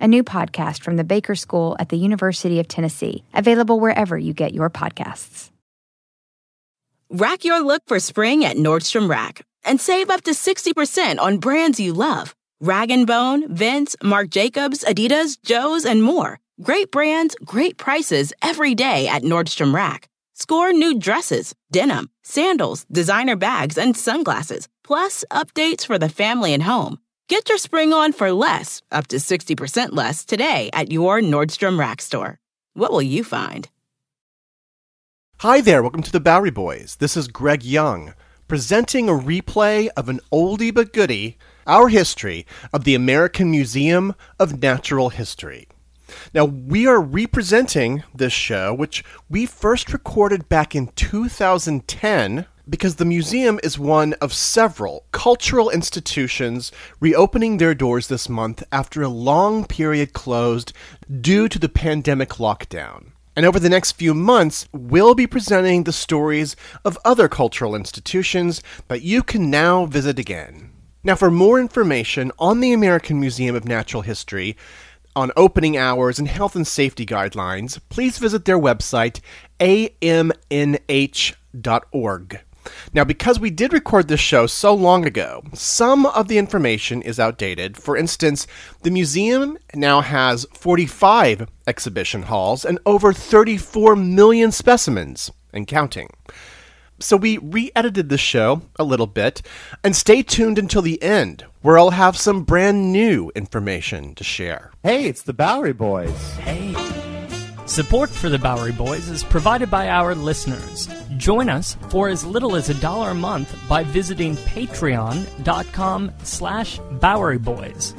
a new podcast from the Baker School at the University of Tennessee, available wherever you get your podcasts. Rack your look for spring at Nordstrom Rack and save up to 60% on brands you love. Rag & Bone, Vince, Marc Jacobs, Adidas, Joe's, and more. Great brands, great prices every day at Nordstrom Rack. Score new dresses, denim, sandals, designer bags, and sunglasses, plus updates for the family and home. Get your spring on for less, up to 60% less, today at your Nordstrom Rack store. What will you find? Hi there, welcome to the Bowery Boys. This is Greg Young, presenting a replay of an oldie but goodie, our history of the American Museum of Natural History. Now, we are representing this show, which we first recorded back in 2010 because the museum is one of several cultural institutions reopening their doors this month after a long period closed due to the pandemic lockdown. And over the next few months, we'll be presenting the stories of other cultural institutions that you can now visit again. Now, for more information on the American Museum of Natural History, on opening hours and health and safety guidelines, please visit their website, amnh.org. Now, because we did record this show so long ago, some of the information is outdated. For instance, the museum now has 45 exhibition halls and over 34 million specimens and counting. So we re edited the show a little bit, and stay tuned until the end, where I'll have some brand new information to share. Hey, it's the Bowery Boys. Hey. Support for the Bowery Boys is provided by our listeners. Join us for as little as a dollar a month by visiting patreon.com slash Bowery Boys.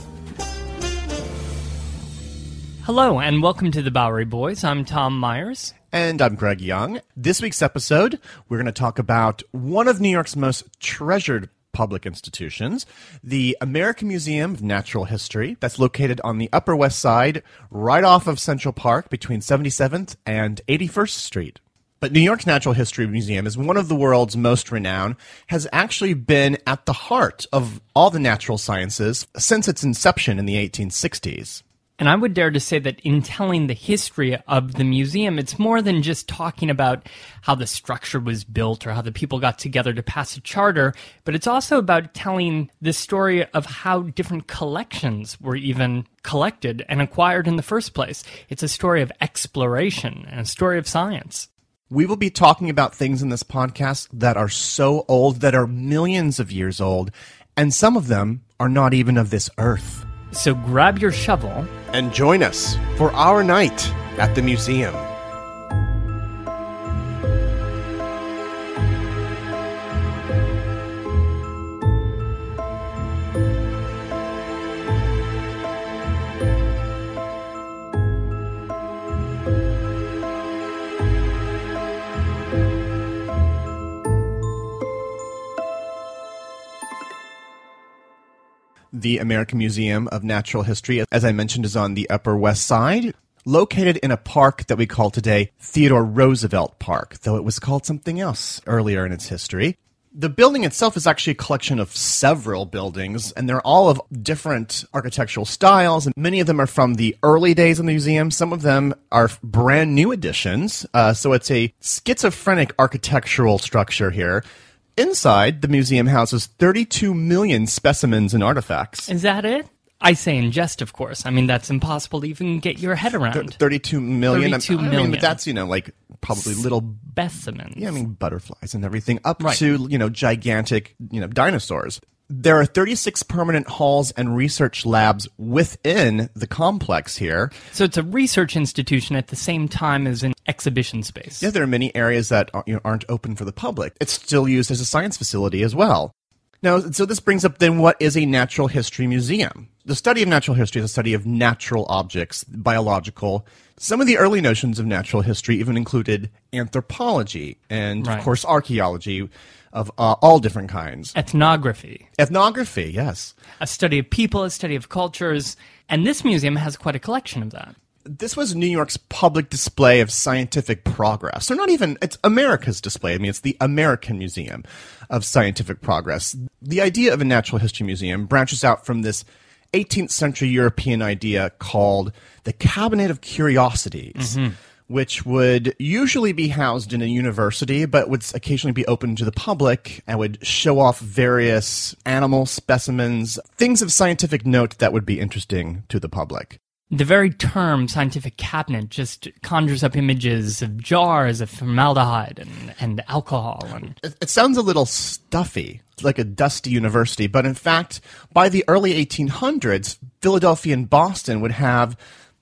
Hello and welcome to the Bowery Boys. I'm Tom Myers. And I'm Greg Young. This week's episode, we're going to talk about one of New York's most treasured public institutions, the American Museum of Natural History, that's located on the Upper West Side, right off of Central Park between 77th and 81st Street. But New York's Natural History Museum is one of the world's most renowned, has actually been at the heart of all the natural sciences since its inception in the 1860s. And I would dare to say that in telling the history of the museum, it's more than just talking about how the structure was built or how the people got together to pass a charter, but it's also about telling the story of how different collections were even collected and acquired in the first place. It's a story of exploration and a story of science. We will be talking about things in this podcast that are so old, that are millions of years old, and some of them are not even of this earth. So grab your shovel and join us for our night at the museum. The American Museum of Natural History, as I mentioned, is on the Upper West Side, located in a park that we call today Theodore Roosevelt Park, though it was called something else earlier in its history. The building itself is actually a collection of several buildings, and they're all of different architectural styles, and many of them are from the early days of the museum. Some of them are brand new additions, uh, so it's a schizophrenic architectural structure here. Inside, the museum houses 32 million specimens and artifacts. Is that it? I say in jest, of course. I mean, that's impossible to even get your head around. Th- 32 million. 32 I mean, million. but that's, you know, like probably little, Specimens. yeah, I mean, butterflies and everything, up Right. to, you know, gigantic, you know, dinosaurs. There are 36 permanent halls and research labs within the complex here. So it's a research institution at the same time as an exhibition space. Yeah, there are many areas that are- you know, aren't open for the public. It's still used as a science facility as well. Now, so this brings up then what is a natural history museum? The study of natural history is a study of natural objects, biological. Some of the early notions of natural history even included anthropology and, Right. of course, archaeology of uh, all different kinds. Ethnography, Ethnography, yes. a study of people, a study of cultures, and this museum has quite a collection of that. This was New York's public display of scientific progress. Or not even, it's America's display. I mean, it's the American Museum of Scientific Progress. The idea of a natural history museum branches out from this 18th century European idea called the Cabinet of Curiosities. Mm-hmm. Which would usually be housed in a university, but would occasionally be open to the public and would show off various animal specimens, things of scientific note that would be interesting to the public. The very term scientific cabinet just conjures up images of jars of formaldehyde and, and alcohol. And it, it sounds a little stuffy, like a dusty university, but in fact, by the early 1800s, Philadelphia and Boston would have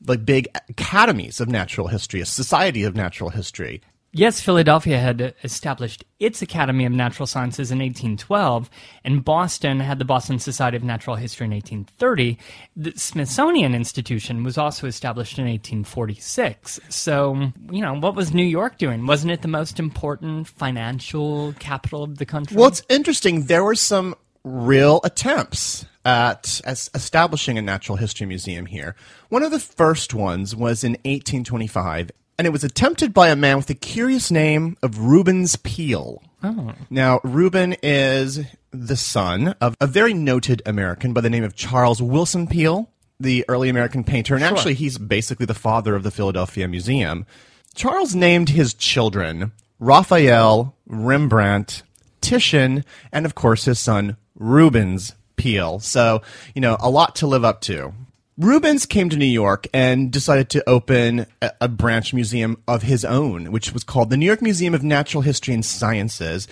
like big academies of natural history, a society of natural history. Yes, Philadelphia had established its Academy of Natural Sciences in 1812, and Boston had the Boston Society of Natural History in 1830. The Smithsonian Institution was also established in 1846. So, you know, what was New York doing? Wasn't it the most important financial capital of the country? Well, it's interesting. There were some real attempts at establishing a natural history museum here. One of the first ones was in 1825, and it was attempted by a man with the curious name of Rubens Peale. Oh. Now, Reuben is the son of a very noted American by the name of Charles Willson Peale, the early American painter, and actually he's basically the father of the Philadelphia Museum. Charles named his children Raphael, Rembrandt, Titian, and of course his son Rubens Peale. So, you know, a lot to live up to. Rubens came to New York and decided to open a, a branch museum of his own, which was called the New York Museum of Natural History and Sciences.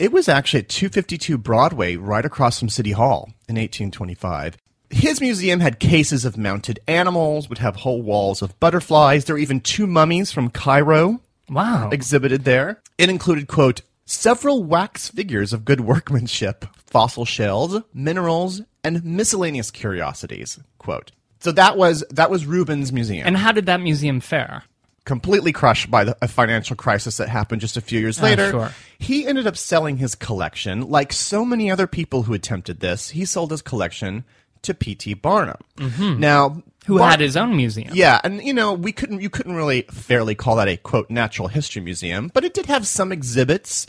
It was actually at 252 Broadway, right across from City Hall in 1825. His museum had cases of mounted animals, would have whole walls of butterflies. There were even two mummies from Cairo wow. exhibited there. It included, quote, several wax figures of good workmanship, fossil shells, minerals, and miscellaneous curiosities, quote. So that was that was Rubens' museum. and how did that museum fare? completely crushed by the, a financial crisis that happened just a few years oh, later. sure. He ended up selling his collection, like so many other people who attempted this. He sold his collection to P.T. Barnum. Mm-hmm. Now, Who Bar- had his own museum? yeah, and you know, we couldn't you couldn't really fairly call that a quote natural history museum, but it did have some exhibits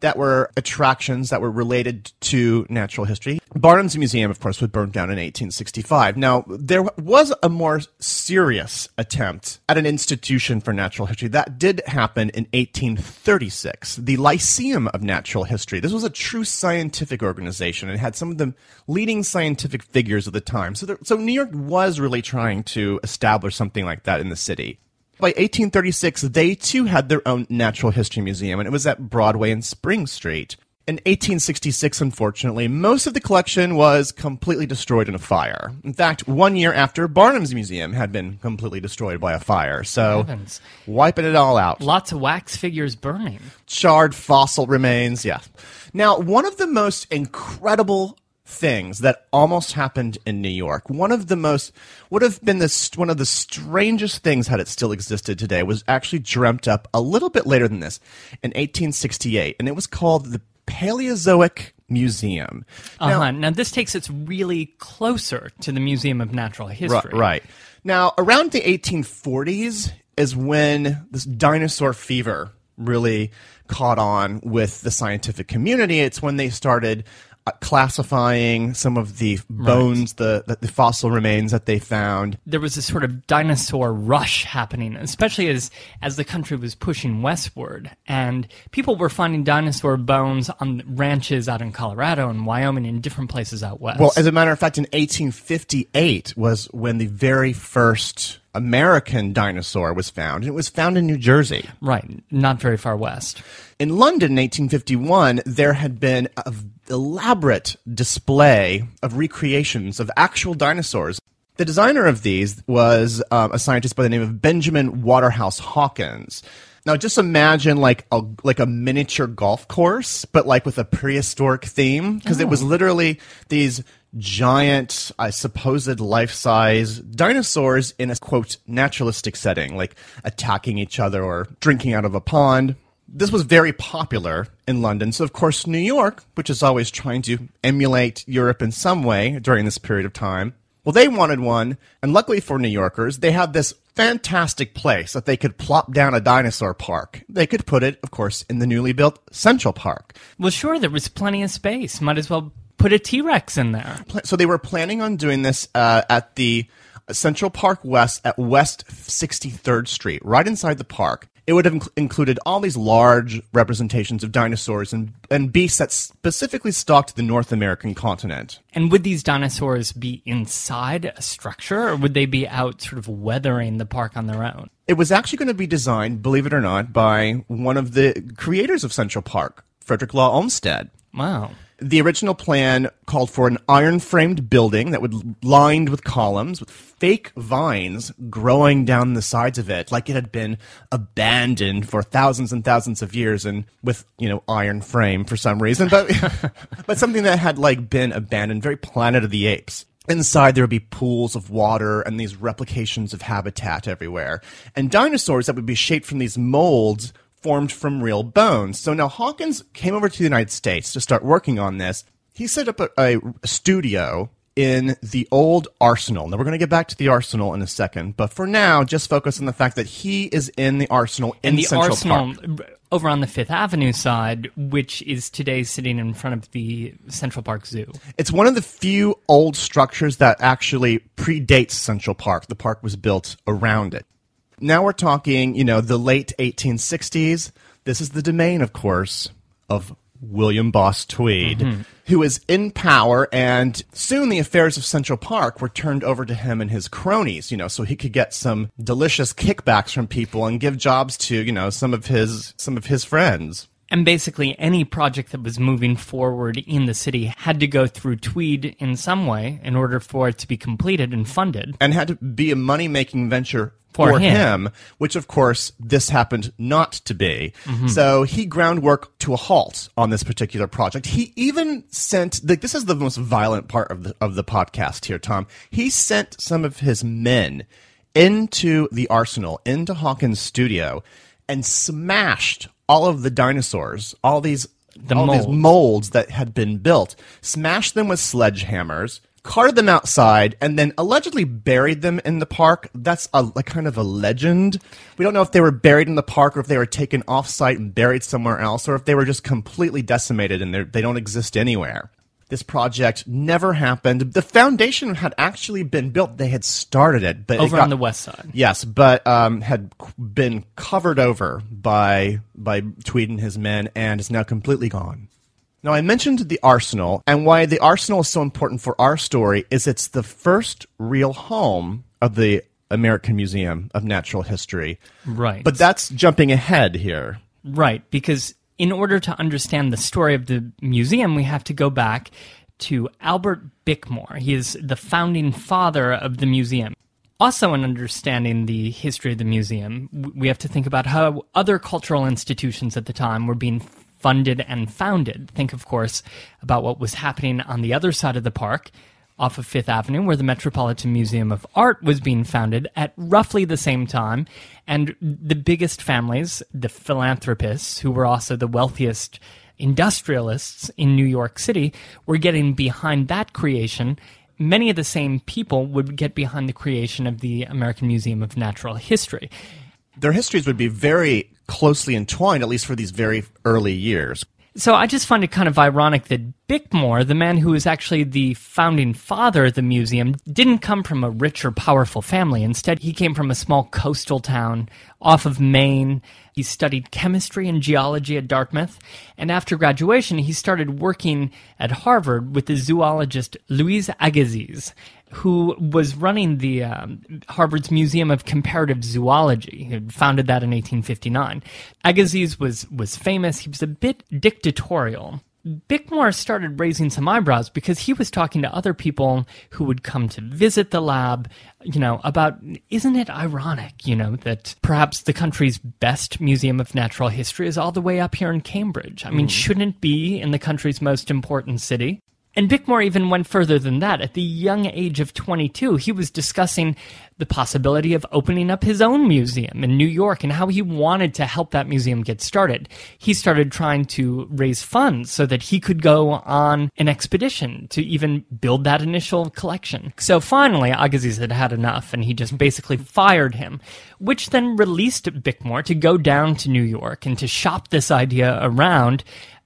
that were attractions that were related to natural history. Barnum's museum, of course, was burned down in 1865. Now, there was a more serious attempt at an institution for natural history. That did happen in 1836. The Lyceum of Natural History. This was a true scientific organization. and had some of the leading scientific figures of the time. So, there, so New York was really trying to establish something like that in the city. By 1836, they too had their own natural history museum, and it was at Broadway and Spring Street. In 1866, unfortunately, most of the collection was completely destroyed in a fire. In fact, one year after, Barnum's museum had been completely destroyed by a fire. So, Heavens. wiping it all out Lots of wax figures burning. charred fossil remains. Yeah. Now, one of the most incredible things that almost happened in New York, one of the most would have been the st- one of the strangest things had it still existed today was actually dreamt up a little bit later than this in 1868, and it was called the Paleozoic Museum. Uh-huh. Now, this takes us really closer to the Museum of Natural History. Right, right. Now, around the 1840s is when this dinosaur fever really caught on with the scientific community. It's when they started Uh, classifying some of the bones, the, the the fossil remains that they found. There was this sort of dinosaur rush happening, especially as as the country was pushing westward, and people were finding dinosaur bones on ranches out in Colorado and Wyoming and different places out west. Well, as a matter of fact, in 1858 was when the very first American dinosaur was found, and it was found in New Jersey. right, not very far west. In London in 1851, there had been an elaborate display of recreations of actual dinosaurs. The designer of these was um, a scientist by the name of Benjamin Waterhouse Hawkins. Now, just imagine like a like a miniature golf course, but like with a prehistoric theme, because it was literally these giant, I supposed life size dinosaurs in a quote naturalistic setting, like attacking each other or drinking out of a pond. This was very popular in London. So, of course, New York, which is always trying to emulate Europe in some way during this period of time, well, they wanted one. And luckily for New Yorkers, they had this fantastic place that they could plop down a dinosaur park. They could put it, of course, in the newly built Central Park. Well, sure, there was plenty of space. Might as well put a T Rex in there. So they were planning on doing this uh, at the Central Park West at West 63rd Street, right inside the park. It would have inc- included all these large representations of dinosaurs and, and beasts that specifically stalked the North American continent. And would these dinosaurs be inside a structure or would they be out sort of weathering the park on their own? It was actually going to be designed, believe it or not, by one of the creators of Central Park, Frederick Law Olmsted. Wow. The original plan called for an iron framed building that would lined with columns with fake vines growing down the sides of it like it had been abandoned for thousands and thousands of years and with, you know, iron frame for some reason, but but something that had like been abandoned, very Planet of the Apes. Inside, there would be pools of water and these replications of habitat everywhere. And dinosaurs that would be shaped from these molds formed from real bones. So now Hawkins came over to the United States to start working on this. He set up a, a studio in the old arsenal. Now we're going to get back to the arsenal in a second, but for now, just focus on the fact that he is in the arsenal in And the Central arsenal Park. over on the Fifth Avenue side, which is today sitting in front of the Central Park Zoo. It's one of the few old structures that actually predates Central Park. The park was built around it. Now we're talking, you know, the late 1860s. This is the domain, of course, of William Boss Tweed, mm-hmm. who is in power, and soon the affairs of Central Park were turned over to him and his cronies, you know, so he could get some delicious kickbacks from people and give jobs to, you know, some of his some of his friends. And basically, any project that was moving forward in the city had to go through Tweed in some way in order for it to be completed and funded. and had to be a money making venture For for, him. him. which of course this happened not to be. Mm-hmm. So he groundwork to a halt on this particular project. He even sent like this is the most violent part of the of the podcast here, Tom. He sent some of his men into the arsenal, into Hawkins' studio, and smashed all of the dinosaurs, all these The all these molds. that had been built, smashed them with sledgehammers, carted them outside, and then allegedly buried them in the park. That's a like kind of a legend. We don't know if they were buried in the park or if they were taken off site and buried somewhere else, or if they were just completely decimated and they don't exist anywhere. This project never happened. The foundation had actually been built. They had started it, but it Over got- on the west side. Yes, but um, had been covered over by by Tweed and his men, and is now completely gone. Now, I mentioned the Arsenal, and why the Arsenal is so important for our story is it's the first real home of the American Museum of Natural History. Right. But that's jumping ahead here. Right, because in order to understand the story of the museum, we have to go back to Albert Bickmore. He is the founding father of the museum. Also, in understanding the history of the museum, we have to think about how other cultural institutions at the time were being funded and founded. Think, of course, about what was happening on the other side of the park, off of Fifth Avenue, where the Metropolitan Museum of Art was being founded at roughly the same time. And the biggest families, the philanthropists, who were also the wealthiest industrialists in New York City, were getting behind that creation. Many of the same people would get behind the creation of the American Museum of Natural History. Their histories would be very closely entwined, at least for these very early years. So I just find it kind of ironic that Bickmore, the man who was actually the founding father of the museum, didn't come from a rich or powerful family. Instead, he came from a small coastal town off of Maine. He studied chemistry and geology at Dartmouth, and after graduation, he started working at Harvard with the zoologist Louis Agassiz, who was running the um, Harvard's Museum of Comparative Zoology. He had founded that in 1859. Agassiz was was famous. He was a bit dictatorial. Bickmore started raising some eyebrows because he was talking to other people who would come to visit the lab, you know, about isn't it ironic, you know, that perhaps the country's best museum of natural history is all the way up here in Cambridge? I mean, shouldn't it be in the country's most important city? And Bickmore even went further than that. At the young age of 22, he was discussing the possibility of opening up his own museum in New York and how he wanted to help that museum get started. He started trying to raise funds so that he could go on an expedition to even build that initial collection. So finally, Agassiz had had enough and he just basically fired him, which then released Bickmore to go down to New York and to shop this idea around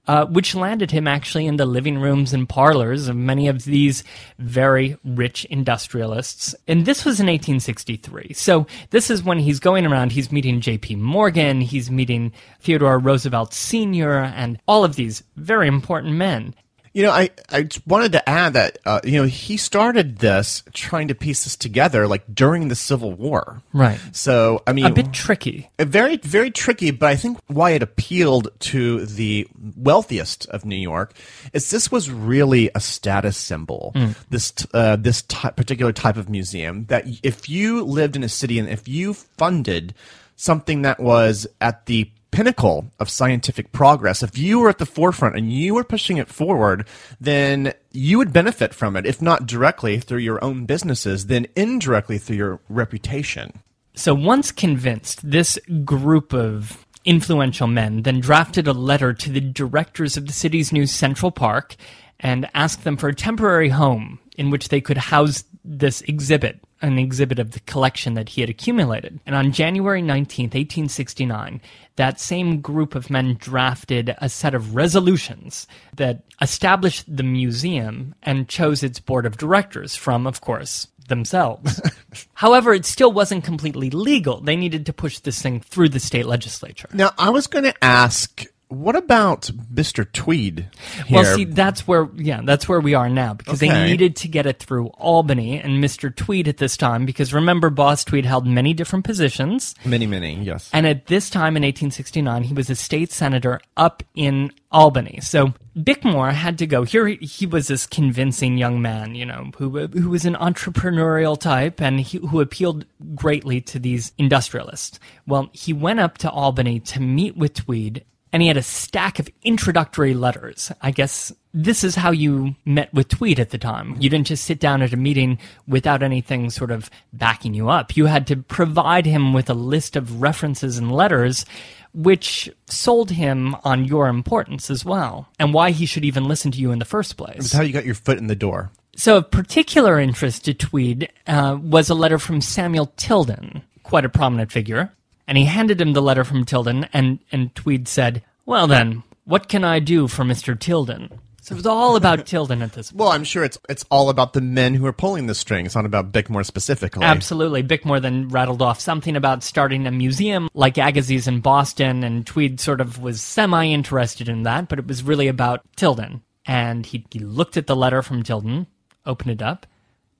uh, which landed him actually in the living rooms and parlors of many of these very rich industrialists. And this was in 1863. So this is when he's going around, he's meeting J.P. Morgan, he's meeting Theodore Roosevelt Sr., and all of these very important men. You know, I, I wanted to add that, uh, you know, he started this trying to piece this together like during the Civil War. Right. So, I mean, a bit tricky. Very, very tricky, but I think why it appealed to the wealthiest of New York is this was really a status symbol. Mm. This, uh, this ty- particular type of museum that if you lived in a city and if you funded something that was at the pinnacle of scientific progress, if you were at the forefront and you were pushing it forward, then you would benefit from it, if not directly through your own businesses, then indirectly through your reputation. So once convinced, this group of influential men then drafted a letter to the directors of the city's new Central Park and asked them for a temporary home in which they could house this exhibit an exhibit of the collection that he had accumulated. And on January 19th, 1869, that same group of men drafted a set of resolutions that established the museum and chose its board of directors from, of course, themselves. However, it still wasn't completely legal. They needed to push this thing through the state legislature. Now, I was going to ask what about Mr. Tweed? Here? Well, see, that's where yeah, that's where we are now because okay. they needed to get it through Albany and Mr. Tweed at this time because remember, Boss Tweed held many different positions. Many, many, yes. And at this time in 1869, he was a state senator up in Albany. So Bickmore had to go. Here he was this convincing young man, you know, who who was an entrepreneurial type and he, who appealed greatly to these industrialists. Well, he went up to Albany to meet with Tweed and he had a stack of introductory letters. I guess this is how you met with Tweed at the time. You didn't just sit down at a meeting without anything sort of backing you up. You had to provide him with a list of references and letters which sold him on your importance as well and why he should even listen to you in the first place. It's how you got your foot in the door. So, of particular interest to Tweed uh, was a letter from Samuel Tilden, quite a prominent figure and he handed him the letter from Tilden, and, and Tweed said, Well then, what can I do for Mr. Tilden? So it was all about Tilden at this point. Well, I'm sure it's it's all about the men who are pulling the strings, not about Bickmore specifically. Absolutely. Bickmore then rattled off something about starting a museum like Agassiz in Boston, and Tweed sort of was semi interested in that, but it was really about Tilden. And he, he looked at the letter from Tilden, opened it up,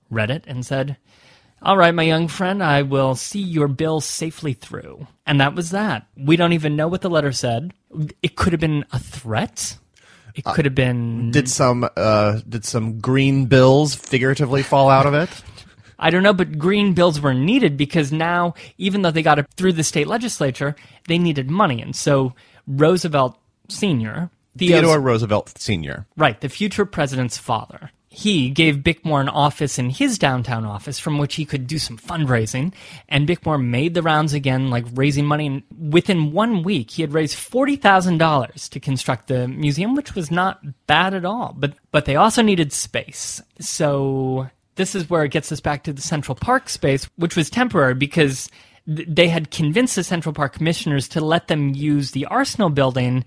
read it, and said, all right, my young friend, I will see your bill safely through. And that was that. We don't even know what the letter said. It could have been a threat. It could have been. Did some uh, did some green bills figuratively fall out of it? I don't know, but green bills were needed because now, even though they got it through the state legislature, they needed money, and so Roosevelt Senior, Theodore Roosevelt Senior, right, the future president's father, he gave Bickmore an office in his downtown office from which he could do some fundraising. And Bickmore made the rounds again, like raising money. And within one week, he had raised $40,000 to construct the museum, which was not bad at all. But, but they also needed space. So this is where it gets us back to the Central Park space, which was temporary because they had convinced the Central Park commissioners to let them use the Arsenal building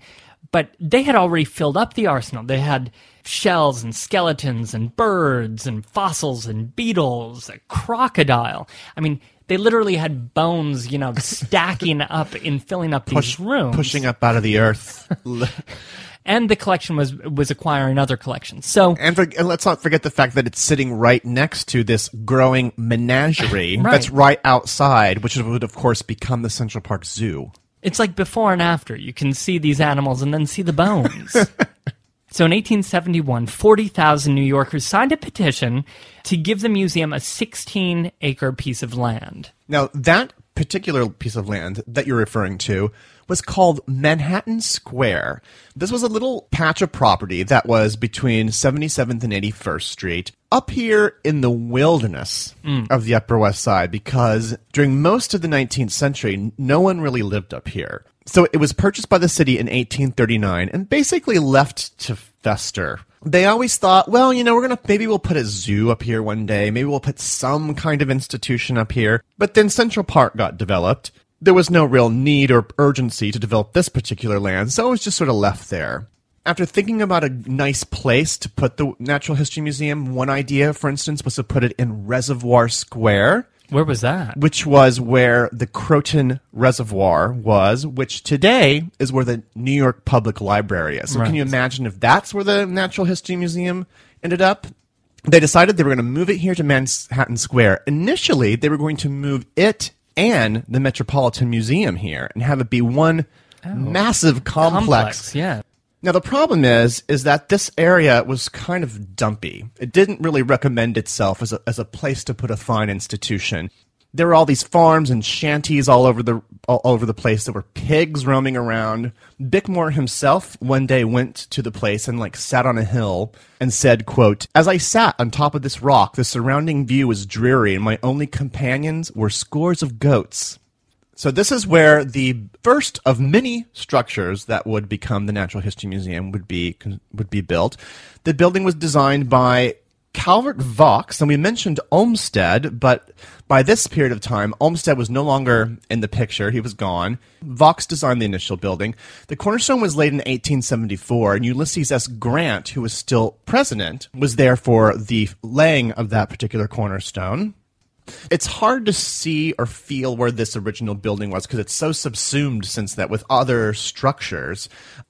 but they had already filled up the arsenal. They had shells and skeletons and birds and fossils and beetles, a crocodile. I mean, they literally had bones, you know, stacking up in filling up Push, these rooms, pushing up out of the earth. and the collection was was acquiring other collections. So, and, for, and, let's not forget the fact that it's sitting right next to this growing menagerie right. that's right outside, which would of course become the Central Park Zoo. It's like before and after. You can see these animals and then see the bones. so in 1871, 40,000 New Yorkers signed a petition to give the museum a 16 acre piece of land. Now, that particular piece of land that you're referring to was called Manhattan Square. This was a little patch of property that was between 77th and 81st Street, up here in the wilderness mm. of the Upper West Side, because during most of the 19th century, no one really lived up here. So it was purchased by the city in 1839 and basically left to fester. They always thought, well, you know, we're going to maybe we'll put a zoo up here one day. Maybe we'll put some kind of institution up here. But then Central Park got developed. There was no real need or urgency to develop this particular land, so it was just sort of left there. After thinking about a nice place to put the Natural History Museum, one idea, for instance, was to put it in Reservoir Square Where was that? which was where the Croton Reservoir was, which today is where the New York Public Library is. So can you imagine if that's where the Natural History Museum ended up? They decided they were going to move it here to Manhattan Square. Initially, they were going to move it and the Metropolitan Museum here and have it be one oh. massive complex yeah. now the problem is, is that this area was kind of dumpy. It didn't really recommend itself as a, as a place to put a fine institution. There were all these farms and shanties all over the all over the place. There were pigs roaming around. Bickmore himself one day went to the place and like sat on a hill and said, "quote As I sat on top of this rock, the surrounding view was dreary, and my only companions were scores of goats." So this is where the first of many structures that would become the Natural History Museum would be would be built. The building was designed by Calvert Vaux, and we mentioned Olmsted, but by this period of time, Olmsted was no longer in the picture. He was gone. Vaux designed the initial building. The cornerstone was laid in 1874, and Ulysses S. Grant, who was still president, was there for the laying of that particular cornerstone it's hard to see or feel where this original building was because it's so subsumed since that with other structures.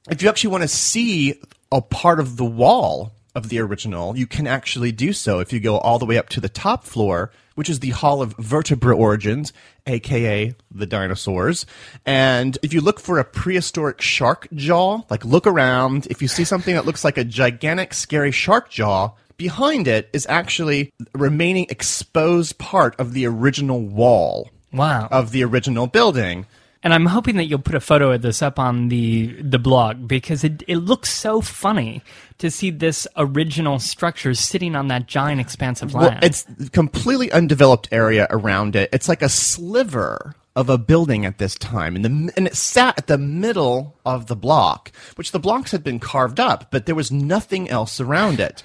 If you actually want to see a part of the wall of the original, you can actually do so if you go all the way up to the top floor, which is the Hall of Vertebrate Origins, aka the dinosaurs. And if you look for a prehistoric shark jaw, like look around, if you see something that looks like a gigantic, scary shark jaw, behind it is actually a remaining exposed part of the original wall Wow. of the original building. And I'm hoping that you'll put a photo of this up on the the blog because it it looks so funny to see this original structure sitting on that giant expanse of land. Well, it's completely undeveloped area around it. It's like a sliver of a building at this time, and the and it sat at the middle of the block, which the blocks had been carved up, but there was nothing else around it.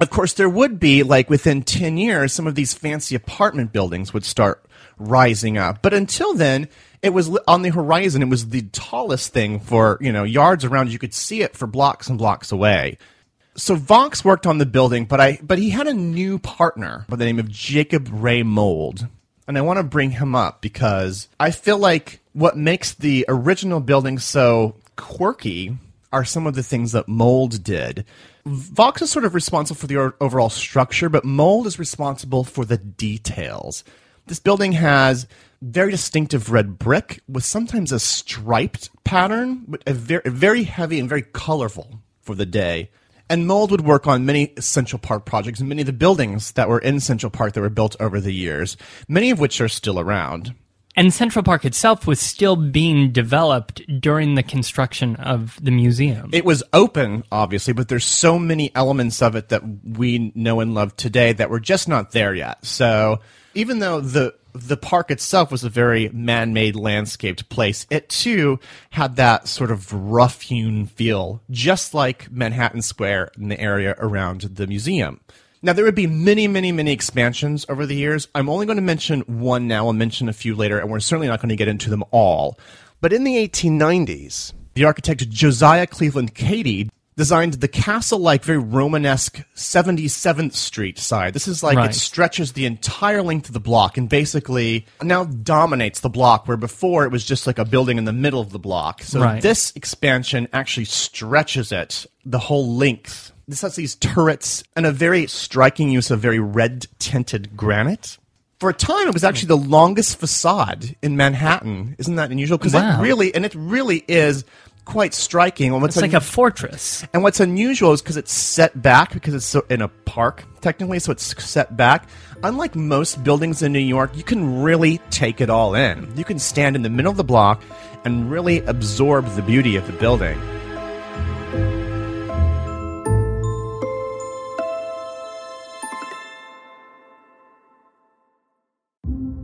Of course, there would be like within ten years, some of these fancy apartment buildings would start rising up, but until then. It was on the horizon. It was the tallest thing for, you know, yards around. You could see it for blocks and blocks away so Vaux worked on the building, but I but he had a new partner by the name of Jacob Wrey Mould. And I want to bring him up because I feel like what makes the original building so quirky are some of the things that Mould did. Vaux is sort of responsible for the overall structure, but Mould is responsible for the details. This building has very distinctive red brick with sometimes a striped pattern, but a very, very heavy and very colorful for the day. And Mould would work on many Central Park projects and many of the buildings that were in Central Park that were built over the years, many of which are still around. and Central Park itself was still being developed during the construction of the museum. It was open, obviously, but there's so many elements of it that we know and love today that were just not there yet. So even though the the park itself was a very man-made landscaped place, it too had that sort of rough-hewn feel, just like Manhattan Square and the area around the museum. Now, there would be many, many, many expansions over the years. I'm only going to mention one now. I'll mention a few later, and we're certainly not going to get into them all. But in the 1890s, the architect Josiah Cleveland Cady designed the castle-like, very Romanesque 77th Street side. This is like Right. it stretches the entire length of the block and basically now dominates the block, where before it was just like a building in the middle of the block. So Right. this expansion actually stretches it the whole length. This has these turrets and a very striking use of very red tinted granite. For a time, it was actually the longest facade in Manhattan. Isn't that unusual? Because Wow. it really, and it really is quite striking. And what's It's like un- a fortress. and what's unusual is because it's set back because it's so, in a park technically, so it's set back. Unlike most buildings in New York, you can really take it all in. You can stand in the middle of the block and really absorb the beauty of the building.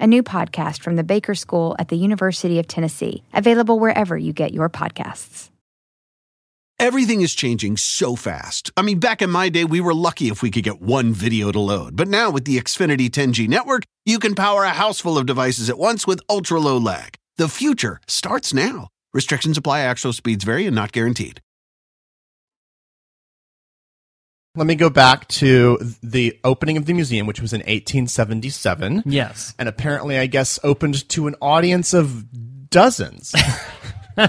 a new podcast from the Baker School at the University of Tennessee, available wherever you get your podcasts. Everything is changing so fast. I mean, back in my day, we were lucky if we could get one video to load. But now with the Xfinity 10G network, you can power a house full of devices at once with ultra low lag. The future starts now. Restrictions apply, actual speeds vary and not guaranteed. Let me go back to the opening of the museum, which was in 1877. Yes. And apparently, I guess, opened to an audience of dozens.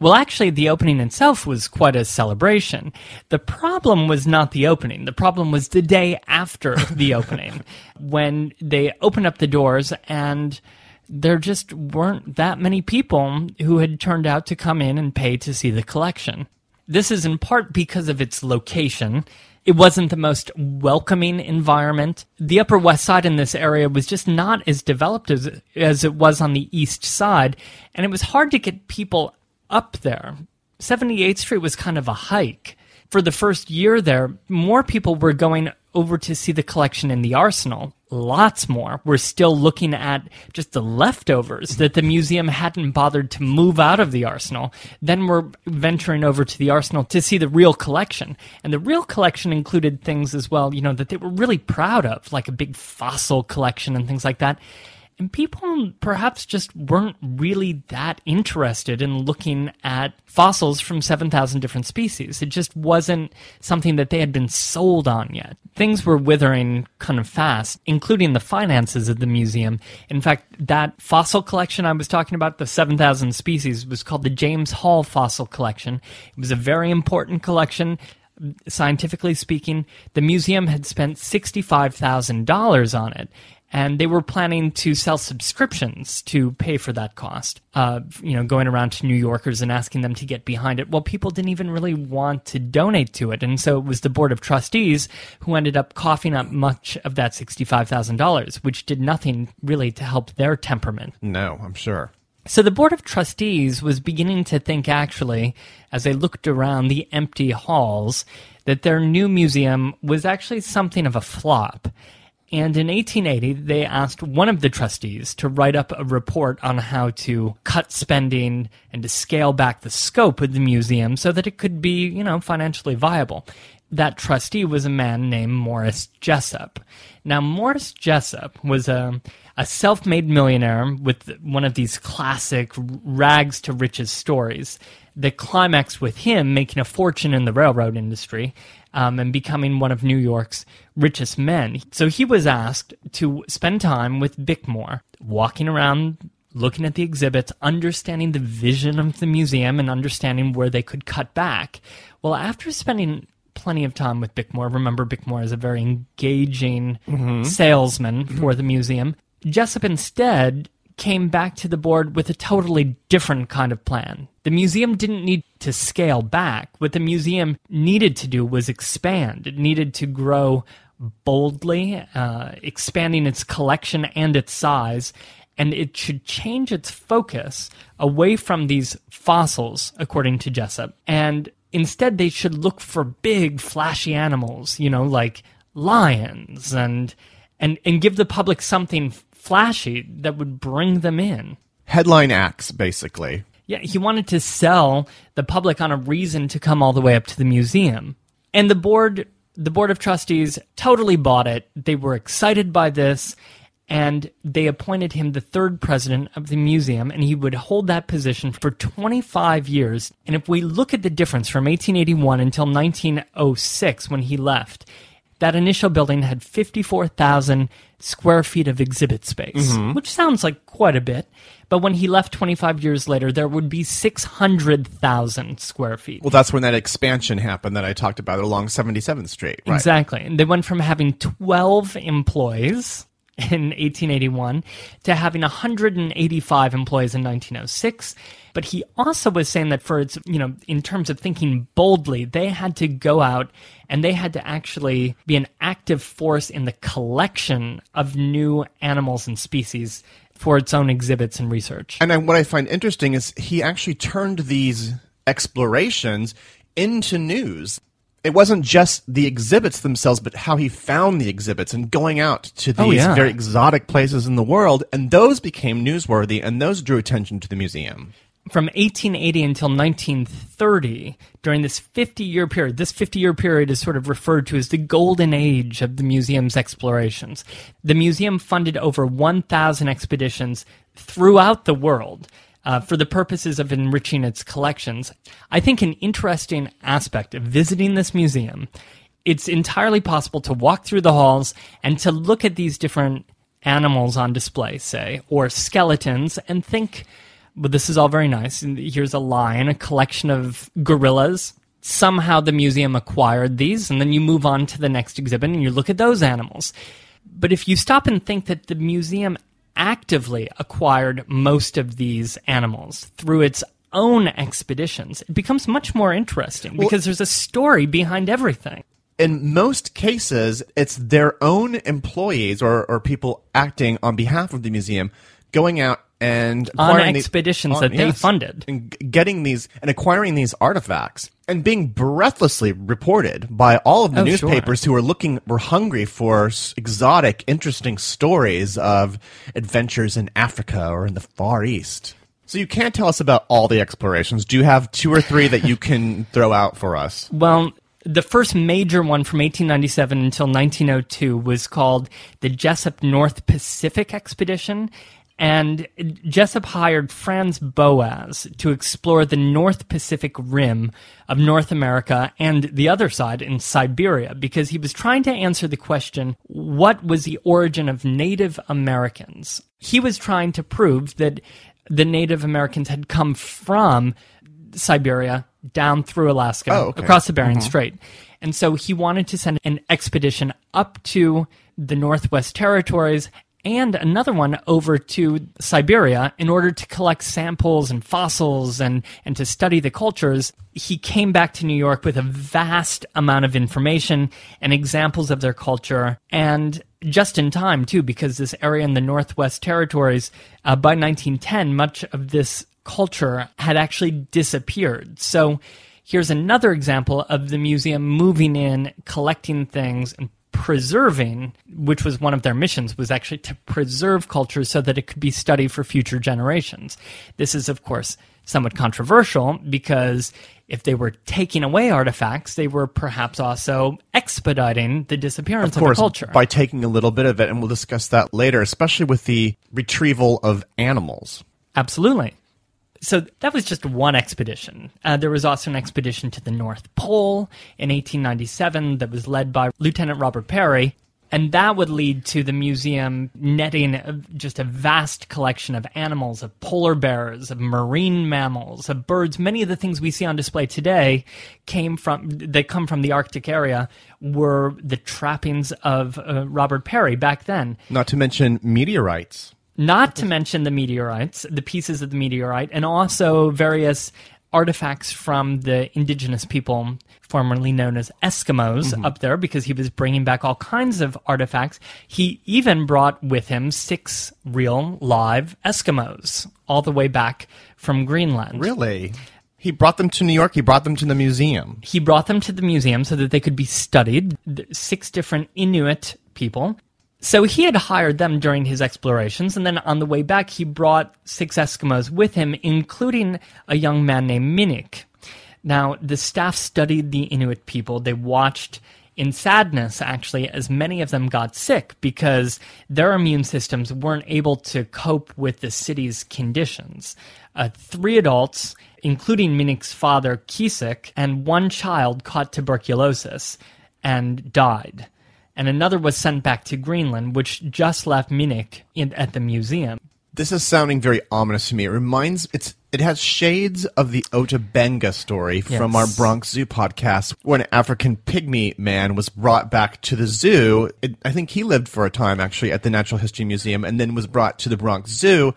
Well, actually, the opening itself was quite a celebration. The problem was not the opening. The problem was the day after the opening when they opened up the doors and there just weren't that many people who had turned out to come in and pay to see the collection. This is in part because of its location. It wasn't the most welcoming environment. The Upper West Side in this area was just not as developed as, as it was on the East Side, and it was hard to get people up there. 78th Street was kind of a hike. For the first year there, more people were going over to see the collection in the Arsenal. Lots more were still looking at just the leftovers that the museum hadn't bothered to move out of the Arsenal. Then we're venturing over to the Arsenal to see the real collection. And the real collection included things as well, you know, that they were really proud of, like a big fossil collection and things like that. And people perhaps just weren't really that interested in looking at fossils from 7,000 different species. It just wasn't something that they had been sold on yet. Things were withering kind of fast, including the finances of the museum. In fact, that fossil collection I was talking about, the 7,000 species, was called the James Hall Fossil Collection. It was a very important collection scientifically speaking, the museum had spent $65,000 on it. And they were planning to sell subscriptions to pay for that cost. Uh, you know, going around to New Yorkers and asking them to get behind it. Well, people didn't even really want to donate to it. And so it was the board of trustees who ended up coughing up much of that $65,000, which did nothing really to help their temperament. no, I'm sure. So the Board of Trustees was beginning to think, actually, as they looked around the empty halls, that their new museum was actually something of a flop. And in 1880, they asked one of the trustees to write up a report on how to cut spending and to scale back the scope of the museum so that it could be, you know, financially viable. That trustee was a man named Morris Jesup. Now, Morris Jesup was a, a self made millionaire with one of these classic rags to riches stories that climaxed with him making a fortune in the railroad industry um, and becoming one of New York's richest men. So he was asked to spend time with Bickmore, walking around looking at the exhibits, understanding the vision of the museum, and understanding where they could cut back. Well, after spending plenty of time with Bickmore, remember Bickmore is a very engaging mm-hmm. salesman mm-hmm. for the museum, Jesup instead came back to the board with a totally different kind of plan. The museum didn't need to scale back. What the museum needed to do was expand. It needed to grow boldly, uh, expanding its collection and its size, and it should change its focus away from these fossils, according to Jesup, and instead they should look for big, flashy animals, you know, like lions, and and and give the public something flashy that would bring them in. Headline acts, basically. Yeah, he wanted to sell the public on a reason to come all the way up to the museum. And the board the board of trustees totally bought it. They were excited by this and they appointed him the third president of the museum and he would hold that position for 25 years. And if we look at the difference from 1881 until 1906 when he left, that initial building had 54,000 square feet of exhibit space, mm-hmm. which sounds like quite a bit. But when he left 25 years later, there would be 600,000 square feet. Well, that's when that expansion happened that I talked about along 77th Street. Right. Exactly. And they went from having 12 employees in 1881 to having 185 employees in 1906. But he also was saying that for its, you know, in terms of thinking boldly, they had to go out and they had to actually be an active force in the collection of new animals and species for its own exhibits and research. And I, what I find interesting is he actually turned these explorations into news. It wasn't just the exhibits themselves, but how he found the exhibits and going out to oh, these Oh, yeah. very exotic places in the world. And those became newsworthy and those drew attention to the museum. from 1880 until 1930, during this 50 year period, this 50 year period is sort of referred to as the golden age of the museum's explorations. The museum funded over 1,000 expeditions throughout the world. Uh, for the purposes of enriching its collections. I think an interesting aspect of visiting this museum, it's entirely possible to walk through the halls and to look at these different animals on display, say, or skeletons, and think, well, this is all very nice. Here's a lion, a collection of gorillas. Somehow the museum acquired these, and then you move on to the next exhibit and you look at those animals. But if you stop and think that the museum actively acquired most of these animals through its own expeditions, it becomes much more interesting because there's a story behind everything. in most cases, it's their own employees or, or people acting on behalf of the museum going out and On acquiring these- expeditions that they funded. and getting these and acquiring these artifacts and being breathlessly reported by all of the Oh, newspapers who were looking were hungry for exotic, interesting stories of adventures in Africa or in the Far East. So you can't tell us about all the explorations. Do you have two or three that you can throw out for us? Well, the first major one from 1897 until 1902 was called the Jesup North Pacific Expedition. And Jesup hired Franz Boas to explore the North Pacific rim of North America and the other side in Siberia because he was trying to answer the question what was the origin of Native Americans? He was trying to prove that the Native Americans had come from Siberia down through Alaska Oh, okay. across the Bering mm-hmm. Strait. And so he wanted to send an expedition up to the Northwest Territories and another one over to Siberia in order to collect samples and fossils and, and to study the cultures. He came back to New York with a vast amount of information and examples of their culture and just in time too because this area in the Northwest Territories uh, by 1910 much of this culture had actually disappeared. So here's another example of the museum moving in, collecting things, and preserving, which was one of their missions, was actually to preserve culture so that it could be studied for future generations. This is, of course, somewhat controversial because if they were taking away artifacts, they were perhaps also expediting the disappearance of, Of course, the culture. by taking a little bit of it, and we'll discuss that later, especially with the retrieval of animals. Absolutely. So that was just one expedition. Uh, there was also an expedition to the North Pole in 1897 that was led by Lieutenant Robert Peary. And that would lead to the museum netting just a vast collection of animals, of polar bears, of marine mammals, of birds. Many of the things we see on display today came from, they come from the Arctic area, were the trappings of uh, Robert Peary back then. Not to mention meteorites. Not to mention the meteorites, the pieces of the meteorite, and also various artifacts from the indigenous people formerly known as Eskimos Mm-hmm. up there because he was bringing back all kinds of artifacts. He even brought with him six real live Eskimos all the way back from Greenland. Really? He brought them to New York. He brought them to the museum. He brought them to the museum so that they could be studied. Six different Inuit people. So he had hired them during his explorations, and then on the way back, he brought six Eskimos with him, including a young man named Minik. Now, the staff studied the Inuit people. They watched in sadness, actually, as many of them got sick because their immune systems weren't able to cope with the city's conditions. Uh, three adults, including Minik's father, Kisik, and one child caught tuberculosis and died. And another was sent back to Greenland, which just left Minik in, at the museum. This is sounding very ominous to me. It reminds it's it has shades of the Ota Benga story from our Bronx Zoo podcast, where an African pygmy man was brought back to the zoo. It, I think he lived for a time actually at the Natural History Museum, and then was brought to the Bronx Zoo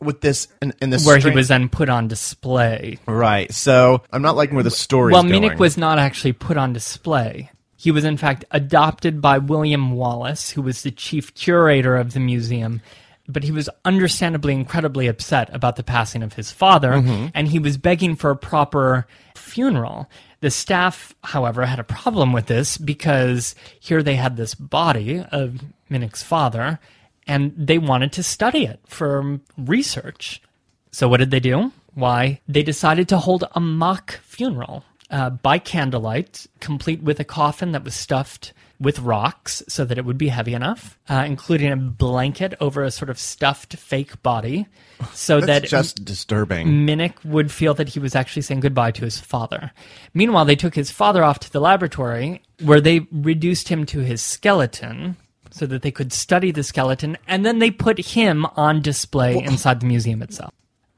with this and, and this Where he was then put on display. right. So I'm not liking where the story. Well. Minik was not actually put on display. He was, in fact, adopted by William Wallace, who was the chief curator of the museum. But he was understandably incredibly upset about the passing of his father, mm-hmm. and he was begging for a proper funeral. The staff, however, had a problem with this because here they had this body of Minik's father, and they wanted to study it for research. So what did they do? Why, they decided to hold a mock funeral uh, by candlelight, complete with a coffin that was stuffed with rocks so that it would be heavy enough, uh, including a blanket over a sort of stuffed fake body, so That's that just disturbing. Minik would feel that he was actually saying goodbye to his father. Meanwhile, they took his father off to the laboratory where they reduced him to his skeleton so that they could study the skeleton, and then they put him on display inside the museum itself.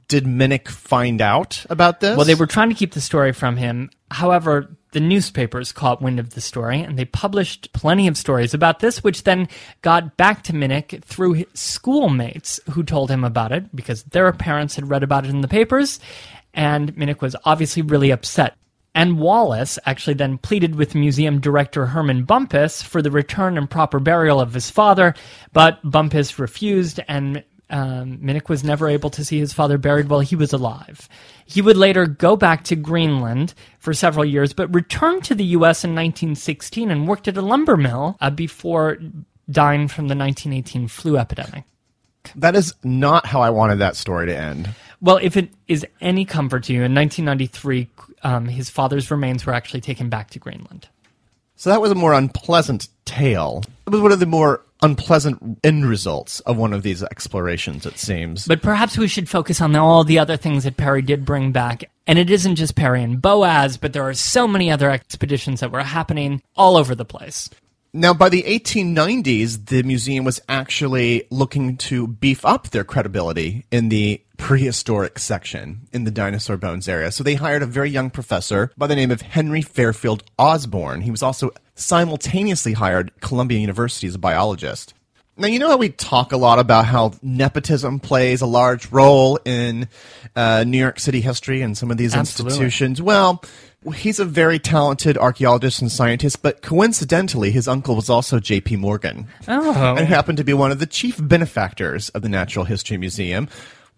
Did Minik find out about this? Well, they were trying to keep the story from him. However, the newspapers caught wind of the story and they published plenty of stories about this, which then got back to Minik through his schoolmates who told him about it because their parents had read about it in the papers. And Minik was obviously really upset. And Wallace actually then pleaded with museum director Herman Bumpus for the return and proper burial of his father, but Bumpus refused, and um, Minik was never able to see his father buried while he was alive. He would later go back to Greenland for several years, but returned to the U.S. in 1916 and worked at a lumber mill uh, before dying from the 1918 flu epidemic. that is not how I wanted that story to end. Well, if it is any comfort to you, in 1993, um, his father's remains were actually taken back to Greenland. So that was a more unpleasant tale. It was one of the more unpleasant end results of one of these explorations, it seems. But perhaps we should focus on all the other things that Peary did bring back. And it isn't just Peary and Boas, but there are so many other expeditions that were happening all over the place. Now, by the 1890s, the museum was actually looking to beef up their credibility in the prehistoric section in the dinosaur bones area. So they hired a very young professor by the name of Henry Fairfield Osborn. He was also simultaneously hired Columbia University as a biologist. Now, you know how we talk a lot about how nepotism plays a large role in uh, New York City history and some of these Absolutely. institutions? Well, he's a very talented archaeologist and scientist, but coincidentally, his uncle was also J.P. Morgan Oh. and happened to be one of the chief benefactors of the Natural History Museum.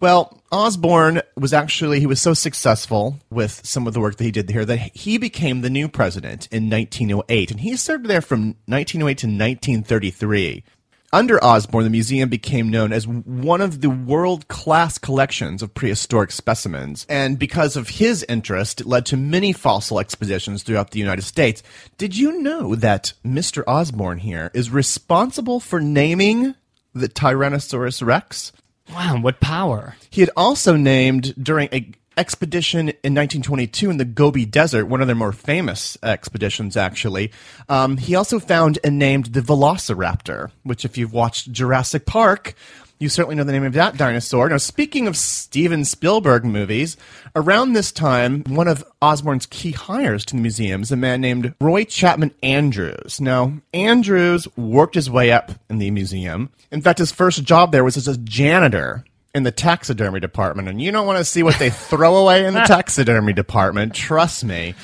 Well, Osborn was actually, he was so successful with some of the work that he did here that he became the new president in 1908, and he served there from 1908 to 1933. Under Osborn, the museum became known as one of the world class collections of prehistoric specimens. And because of his interest, it led to many fossil expositions throughout the United States. Did you know that Mr. Osborn here is responsible for naming the Tyrannosaurus rex? Wow, what power. He had also named during a expedition in 1922 in the Gobi Desert, one of their more famous expeditions, actually. Um, he also found and named the Velociraptor, which, if you've watched Jurassic Park, you certainly know the name of that dinosaur. Now, speaking of Steven Spielberg movies, around this time, one of Osborn's key hires to the museum is a man named Roy Chapman Andrews. Now, Andrews worked his way up in the museum. In fact, his first job there was as a janitor in the taxidermy department, and you don't want to see what they throw away in the taxidermy department. Trust me.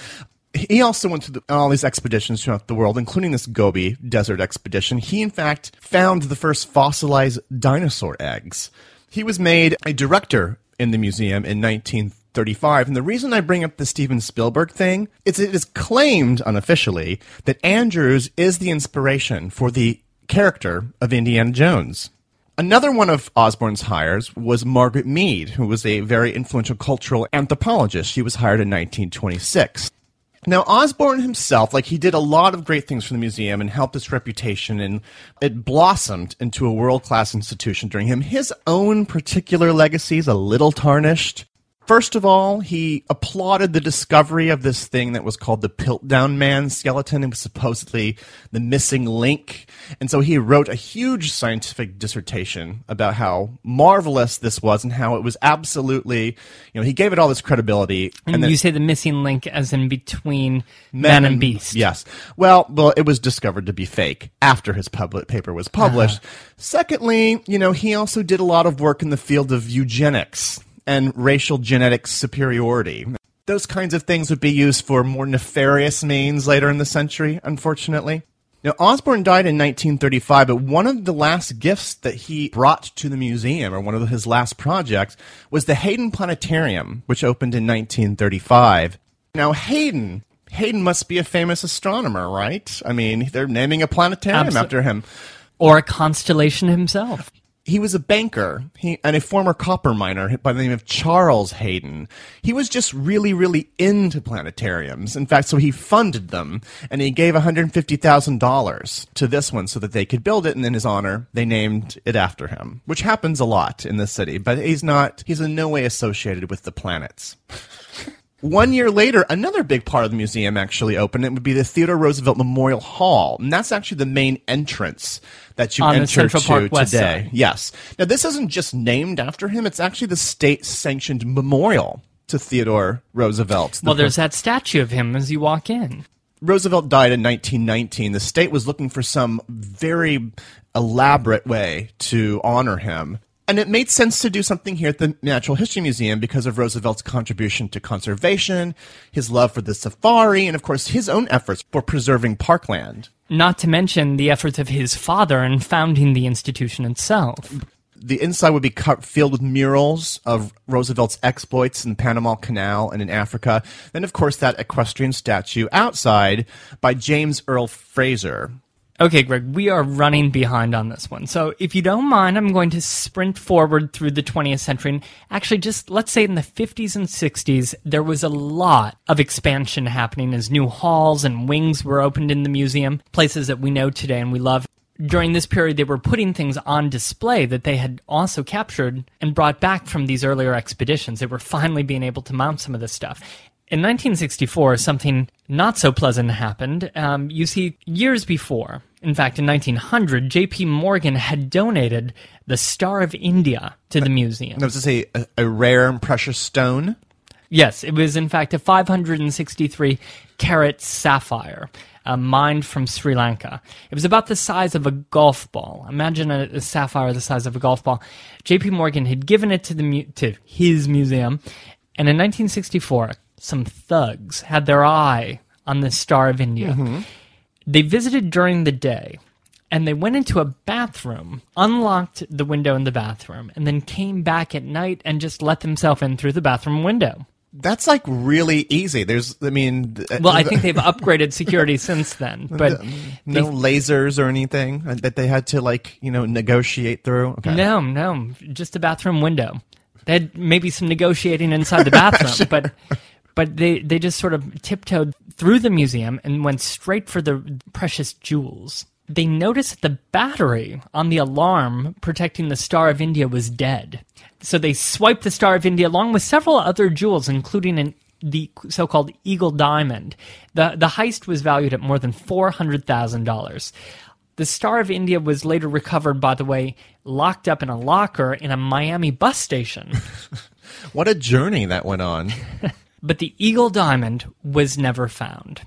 He also went the, all these expeditions throughout the world, including this Gobi Desert expedition. He, in fact, found the first fossilized dinosaur eggs. He was made a director in the museum in 1935. And the reason I bring up the Steven Spielberg thing is it is claimed unofficially that Andrews is the inspiration for the character of Indiana Jones. Another one of Osborn's hires was Margaret Mead, who was a very influential cultural anthropologist. She was hired in 1926. Now, Osborn himself, like he did a lot of great things for the museum and helped its reputation, and it blossomed into a world class institution during him. His own particular legacy is a little tarnished. First of all, he applauded the discovery of this thing that was called the Piltdown Man skeleton. It was supposedly the missing link. And so he wrote a huge scientific dissertation about how marvelous this was and how it was absolutely, you know, he gave it all this credibility. And, then- you say the missing link as in between man, and beast. Yes. Well, well, it was discovered to be fake after his public paper was published. Uh-huh. Secondly, you know, he also did a lot of work in the field of eugenics and racial genetic superiority. Those kinds of things would be used for more nefarious means later in the century, unfortunately. Now, Osborn died in 1935, but one of the last gifts that he brought to the museum, or one of his last projects, was the Hayden Planetarium, which opened in 1935. Now, Hayden, Hayden must be a famous astronomer, right? I mean, they're naming a planetarium Abso- after him. Or a constellation himself. He was a banker he, and a former copper miner by the name of Charles Hayden. He was just really, really into planetariums. In fact, so he funded them and he gave $150,000 to this one so that they could build it. And in his honor, they named it after him, which happens a lot in the city, but he's not, he's in no way associated with the planets. One year later, another big part of the museum actually opened. It would be the Theodore Roosevelt Memorial Hall, and that's actually the main entrance that you On enter to Park today. side. Yes. Now, this isn't just named after him; it's actually the state-sanctioned memorial to Theodore Roosevelt. The Well, there's that statue of him as you walk in. Roosevelt died in 1919. The state was looking for some very elaborate way to honor him. And it made sense to do something here at the Natural History Museum because of Roosevelt's contribution to conservation, his love for the safari, and of course his own efforts for preserving parkland. Not to mention the efforts of his father in founding the institution itself. The inside would be cut, filled with murals of Roosevelt's exploits in the Panama Canal and in Africa. Then, of course, that equestrian statue outside by James Earle Fraser, Okay, Greg, we are running behind on this one. So if you don't mind, I'm going to sprint forward through the 20th century. And actually, just let's say in the 50s and 60s, there was a lot of expansion happening as new halls and wings were opened in the museum, places that we know today and we love. During this period, they were putting things on display that they had also captured and brought back from these earlier expeditions. They were finally being able to mount some of this stuff. In 1964, something not so pleasant happened. Um, you see, years before, in fact, in 1900, J.P. Morgan had donated the Star of India to the museum. That was to say a, a rare and precious stone. Yes, it was in fact a 563 carat sapphire, uh, mined from Sri Lanka. It was about the size of a golf ball. Imagine a, a sapphire the size of a golf ball. J.P. Morgan had given it to the mu- to his museum, and in 1964, some thugs had their eye on the Star of India. Mm-hmm. They visited during the day. And they went into a bathroom, unlocked the window in the bathroom, and then came back at night and just let themselves in through the bathroom window. That's like really easy. There's, I mean, Well, I think they've upgraded security since then, but no lasers or anything uh, that they had to like, you know, negotiate through. Okay. no, no, just a bathroom window. They had maybe some negotiating inside the bathroom, but but they they just sort of tiptoed through the museum and went straight for the precious jewels. they noticed that the battery on the alarm protecting the Star of India was dead. So they swiped the Star of India along with several other jewels, including an the so-called Eagle Diamond. The the heist was valued at more than four hundred thousand dollars. The Star of India was later recovered, by the way, locked up in a locker in a Miami bus station. What a journey that went on. but the Eagle Diamond was never found.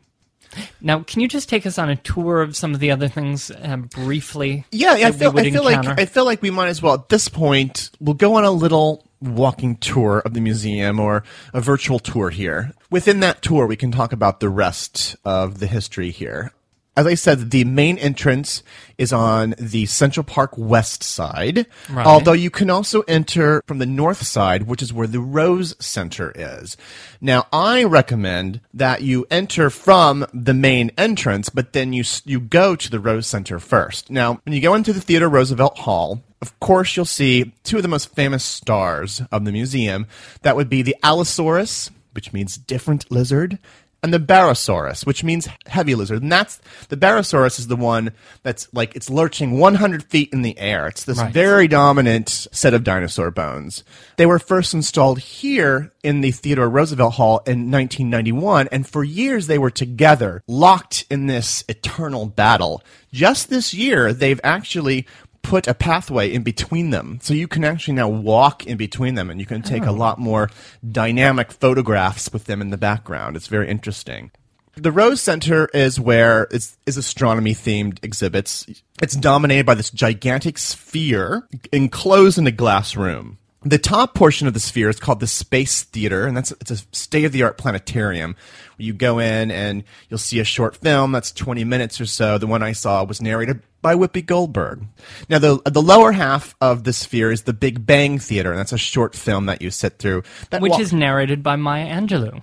Now, can you just take us on a tour of some of the other things uh, briefly? Yeah, I feel, I feel like? I feel like we might as well at this point. We'll go on a little walking tour of the museum or a virtual tour here. Within that tour, we can talk about the rest of the history here. As I said, the main entrance is on the Central Park west side, Right. although you can also enter from the north side, which is where the Rose Center is. Now, I recommend that you enter from the main entrance, but then you you go to the Rose Center first. Now, when you go into the Theodore Roosevelt Hall, of course, you'll see two of the most famous stars of the museum. That would be the Allosaurus, which means different lizard, and the Barosaurus, which means heavy lizard. And that's the Barosaurus is the one that's like it's lurching 100 feet in the air. It's this Right. very dominant set of dinosaur bones. They were first installed here in the Theodore Roosevelt Hall in 1991, and for years they were together, locked in this eternal battle. Just this year, they've actually put a pathway in between them. So you can actually now walk in between them and you can take a oh. lot more dynamic photographs with them in the background. It's very interesting. The Rose Center is where it's is astronomy themed exhibits. It's dominated by this gigantic sphere enclosed in a glass room. The top portion of the sphere is called the Space Theater, and that's it's a state of the art planetarium where you go in and you'll see a short film that's 20 minutes or so. The one I saw was narrated by Whoopi Goldberg. Now, the the lower half of the sphere is the Big Bang Theater, and that's a short film that you sit through. That which wa- is narrated by Maya Angelou.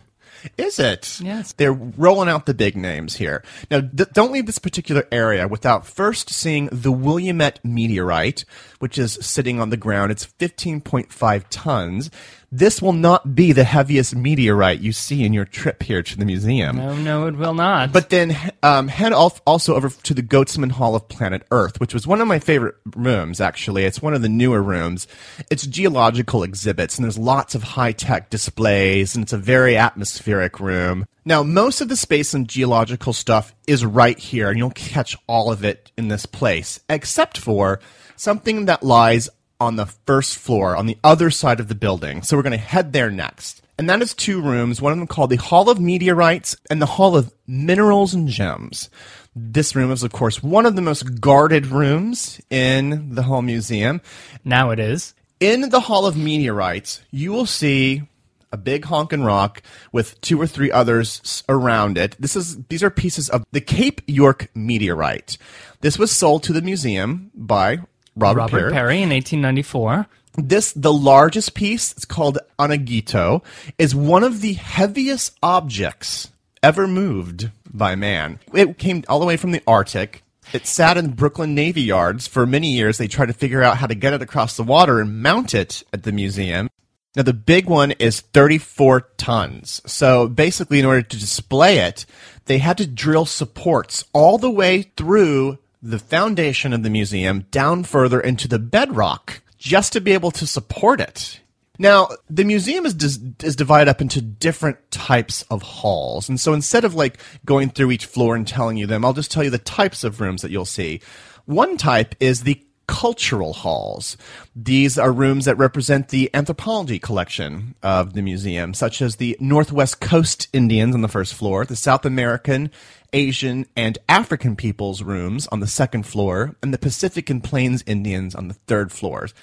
is it? Yes. They're rolling out the big names here. Now, th- don't leave this particular area without first seeing the Willamette meteorite, which is sitting on the ground. It's 15.5 tons. This will not be the heaviest meteorite you see in your trip here to the museum. No, no, it will not. But then um, head off also over to the Gottesman Hall of Planet Earth, which was one of my favorite rooms, actually. It's one of the newer rooms. It's geological exhibits, and there's lots of high tech displays, and it's a very atmospheric room. Now, most of the space and geological stuff is right here, and you'll catch all of it in this place, except for something that lies on the first floor on the other side of the building. So we're going to head there next. And that is two rooms, one of them called the Hall of Meteorites and the Hall of Minerals and Gems. This room is, of course, one of the most guarded rooms in the whole museum. now it is. In the Hall of Meteorites, you will see a big honkin' rock with two or three others around it. This is these are pieces of the Cape York meteorite. This was sold to the museum by Robert, Robert Peary. Peary in 1894. This, the largest piece, it's called Ahnighito, is one of the heaviest objects ever moved by man. It came all the way from the Arctic. It sat in Brooklyn Navy Yards for many years. They tried to figure out how to get it across the water and mount it at the museum. Now, the big one is 34 tons. So basically, in order to display it, they had to drill supports all the way through the foundation of the museum down further into the bedrock just to be able to support it. Now, the museum is is divided up into different types of halls. And so instead of like going through each floor and telling you them, I'll just tell you the types of rooms that you'll see. One type is the cultural halls. These are rooms that represent the anthropology collection of the museum, such as the Northwest Coast Indians on the first floor, the South American, Asian, and African peoples rooms on the second floor, and the Pacific and Plains Indians on the third floors.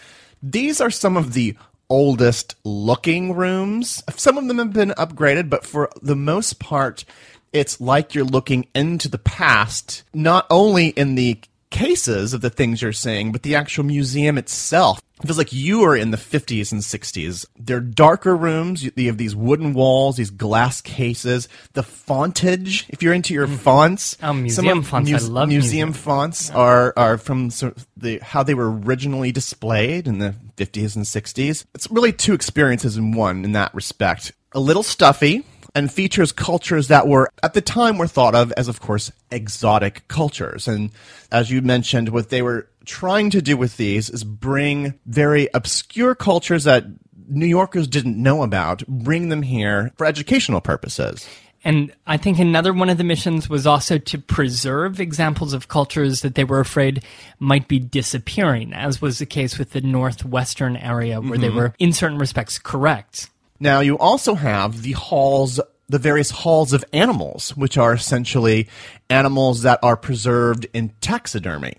These are some of the oldest looking rooms. Some of them have been upgraded, but for the most part, it's like you're looking into the past, not only in the cases of the things you're seeing, but the actual museum itself. It feels like you are in the 50s and 60s. They're darker rooms. You have these wooden walls, these glass cases, the fontage. If you're into your mm-hmm. fonts, Oh, museum of fonts. I love museum museum. fonts are are from sort of the how they were originally displayed in the 50s and 60s. It's really two experiences in one in that respect. A little stuffy, and features cultures that were at the time were thought of as of course exotic cultures and as you mentioned what they were trying to do with these is bring very obscure cultures that New Yorkers didn't know about, bring them here for educational purposes. And I think another one of the missions was also to preserve examples of cultures that they were afraid might be disappearing, as was the case with the northwestern area, where mm-hmm. they were, in certain respects, correct. Now, you also have the halls the various halls of animals, which are essentially animals that are preserved in taxidermy.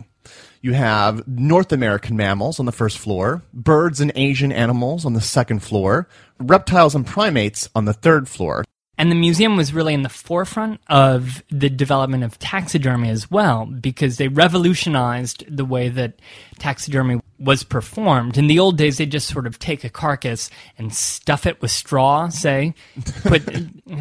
You have North American mammals on the first floor, birds and Asian animals on the second floor, reptiles and primates on the third floor. And the museum was really in the forefront of the development of taxidermy as well, because they revolutionized the way that taxidermy was performed. In the old days, they'd just sort of take a carcass and stuff it with straw, say, put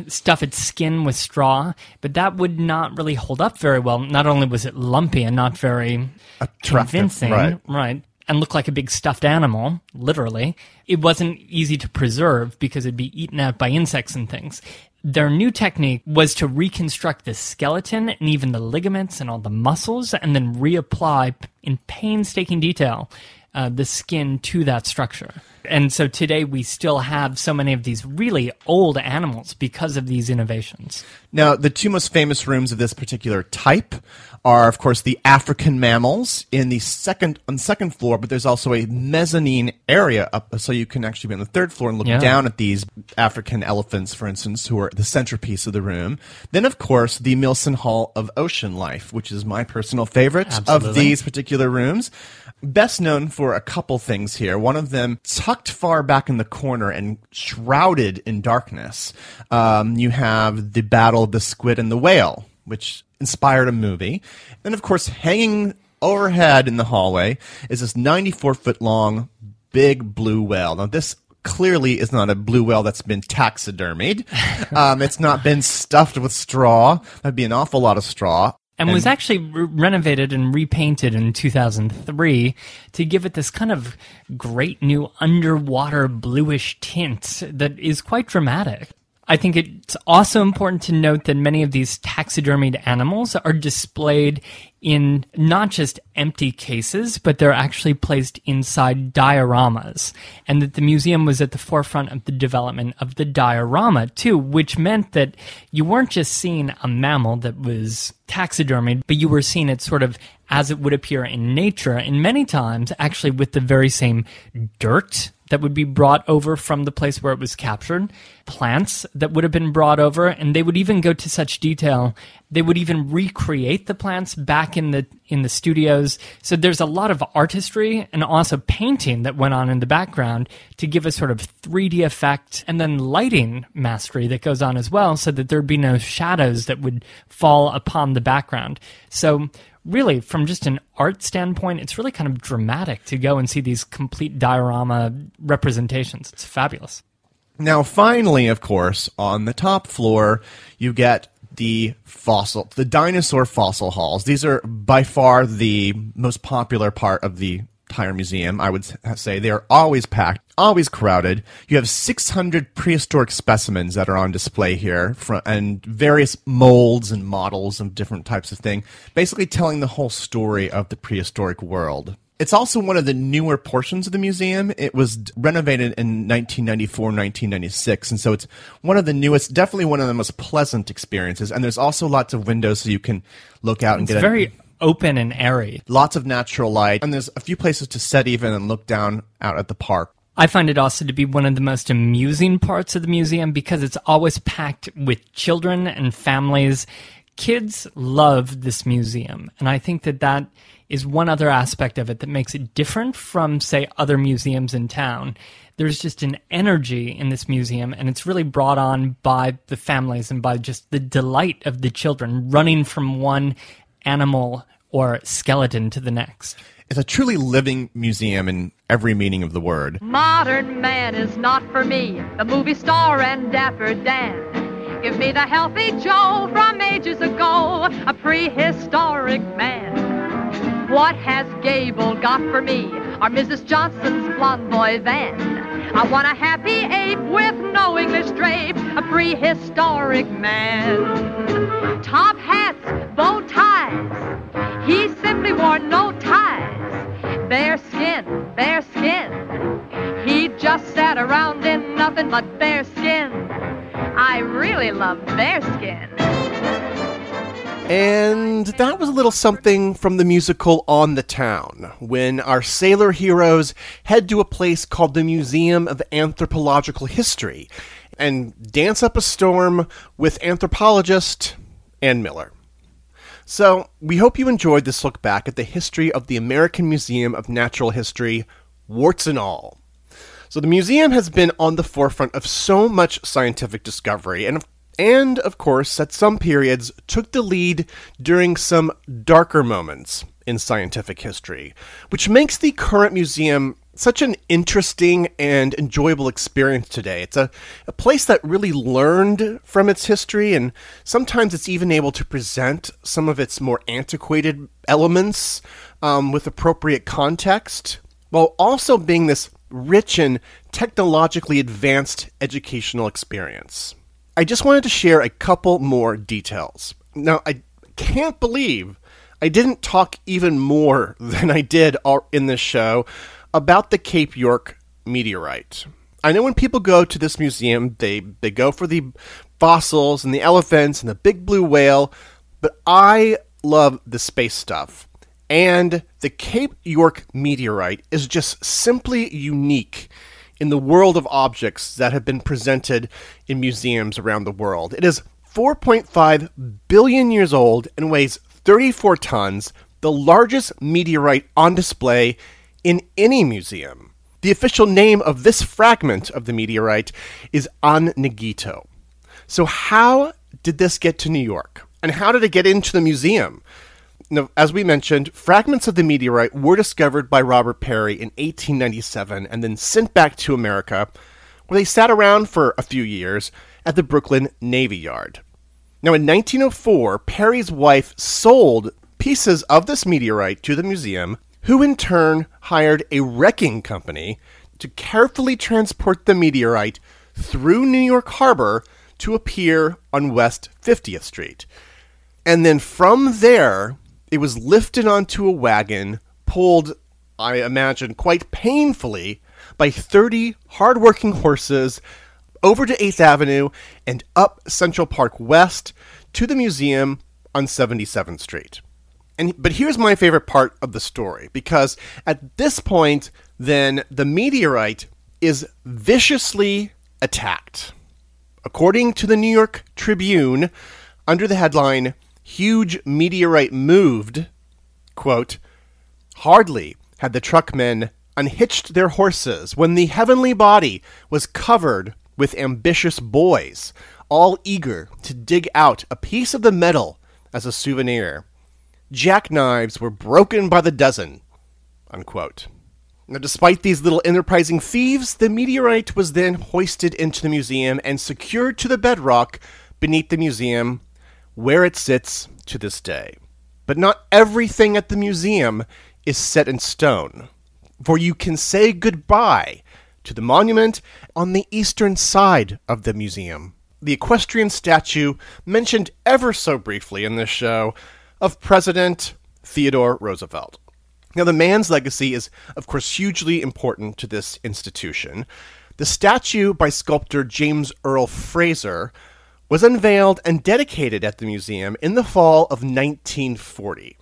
stuff its skin with straw, but that would not really hold up very well. Not only was it lumpy and not very Attractive, convincing, right. right? and look like a big stuffed animal, literally. It wasn't easy to preserve because it'd be eaten out by insects and things. Their new technique was to reconstruct the skeleton and even the ligaments and all the muscles and then reapply in painstaking detail uh, the skin to that structure. And so today we still have so many of these really old animals because of these innovations. Now, the two most famous rooms of this particular type are, of course, the African mammals in the second on the second floor, but there's also a mezzanine area up, so you can actually be on the third floor and look yeah. down at these African elephants, for instance, who are the centerpiece of the room. Then, of course, the Milstein Hall of Ocean Life, which is my personal favorite Absolutely. of these particular rooms best known for a couple things here. One of them, tucked far back in the corner and shrouded in darkness, um, you have the Battle of the Squid and the Whale, which inspired a movie. And of course, hanging overhead in the hallway is this 94 foot long big blue whale. Now, this clearly is not a blue whale that's been taxidermied. Um, it's not been stuffed with straw. That'd be an awful lot of straw and, and was actually re- renovated and repainted in 2003 to give it this kind of great new underwater bluish tint that is quite dramatic. I think it's also important to note that many of these taxidermied animals are displayed in not just empty cases, but they're actually placed inside dioramas. And that the museum was at the forefront of the development of the diorama, too, which meant that you weren't just seeing a mammal that was taxidermied, but you were seeing it sort of as it would appear in nature, and many times actually with the very same dirt that would be brought over from the place where it was captured, plants that would have been brought over, and they would even go to such detail. They would even recreate the plants back in the in the studios. So there's a lot of artistry and also painting that went on in the background to give a sort of 3D effect, and then lighting mastery that goes on as well, so that there'd be no shadows that would fall upon the background. So really, from just an art standpoint, it's really kind of dramatic to go and see these complete diorama representations. It's fabulous. Now, finally, of course, on the top floor, you get the fossil, the dinosaur fossil halls. These are by far the most popular part of the entire museum, I would say. They are always packed, always crowded. You have 600 prehistoric specimens that are on display here, and various molds and models of different types of thing, basically telling the whole story of the prehistoric world. It's also one of the newer portions of the museum. It was renovated in 1994, 1996, and so it's one of the newest, definitely one of the most pleasant experiences. And there's also lots of windows so you can look out and it's get very open and airy. Lots of natural light, and there's a few places to set even and look down out at the park. I find it also to be one of the most amusing parts of the museum because it's always packed with children and families. Kids love this museum, and I think that that is one other aspect of it that makes it different from, say, other museums in town. There's just an energy in this museum, and it's really brought on by the families and by just the delight of the children running from one animal or skeleton to the next. It's a truly living museum in every meaning of the word. Modern man is not for me, the movie star and Dapper Dan. Give me the healthy Joe from ages ago, a prehistoric man. What has Gable got for me, or Mrs. Johnson's blonde boy Van? I want a happy ape with no English drape, a prehistoric man. Top hats, bow ties, he simply wore no ties. Bare skin, bare skin, he just sat around in nothing but bare skin. I really love bare skin. And that was a little something from the musical On the Town, when our sailor heroes head to a place called the Museum of Anthropological History and dance up a storm with anthropologist Ann Miller. So, we hope you enjoyed this look back at the history of the American Museum of Natural History, warts and all. So, the museum has been on the forefront of so much scientific discovery, and of and, of course, at some periods, took the lead during some darker moments in scientific history, which makes the current museum such an interesting and enjoyable experience today. It's a, a place that really learned from its history, and sometimes it's even able to present some of its more antiquated elements um, with appropriate context, while also being this rich and technologically advanced educational experience. I just wanted to share a couple more details. Now, I can't believe I didn't talk even more than I did in this show about the Cape York meteorite. I know when people go to this museum, they, they go for the fossils and the elephants and the big blue whale, but I love the space stuff. And the Cape York meteorite is just simply unique in the world of objects that have been presented in museums around the world. It is 4.5 billion years old and weighs 34 tons, the largest meteorite on display in any museum. The official name of this fragment of the meteorite is Ahnighito. So, how did this get to New York? And how did it get into the museum? Now, as we mentioned, fragments of the meteorite were discovered by Robert Peary in 1897 and then sent back to America, where they sat around for a few years at the Brooklyn Navy Yard. Now, in 1904, Peary's wife sold pieces of this meteorite to the museum, who in turn hired a wrecking company to carefully transport the meteorite through New York Harbor to appear on West 50th Street. And then from there, it was lifted onto a wagon, pulled, I imagine, quite painfully by 30 hardworking horses over to 8th Avenue and up Central Park West to the museum on 77th Street. And but here's my favorite part of the story because at this point then the meteorite is viciously attacked. According to the New York Tribune, under the headline huge meteorite moved, quote, hardly had the truckmen unhitched their horses when the heavenly body was covered with ambitious boys, all eager to dig out a piece of the metal as a souvenir. Jackknives were broken by the dozen. Unquote. Now, despite these little enterprising thieves, the meteorite was then hoisted into the museum and secured to the bedrock beneath the museum where it sits to this day. But not everything at the museum is set in stone, for you can say goodbye to the monument on the eastern side of the museum. The equestrian statue mentioned ever so briefly in this show of President Theodore Roosevelt. Now, the man's legacy is, of course, hugely important to this institution. The statue by sculptor James Earle Fraser was unveiled and dedicated at the museum in the fall of 1940.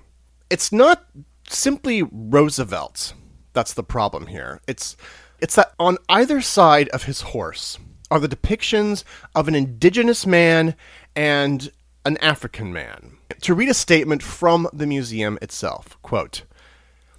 It's not simply Roosevelt that's the problem here. It's it's that on either side of his horse are the depictions of an indigenous man and an African man. To read a statement from the museum itself, quote,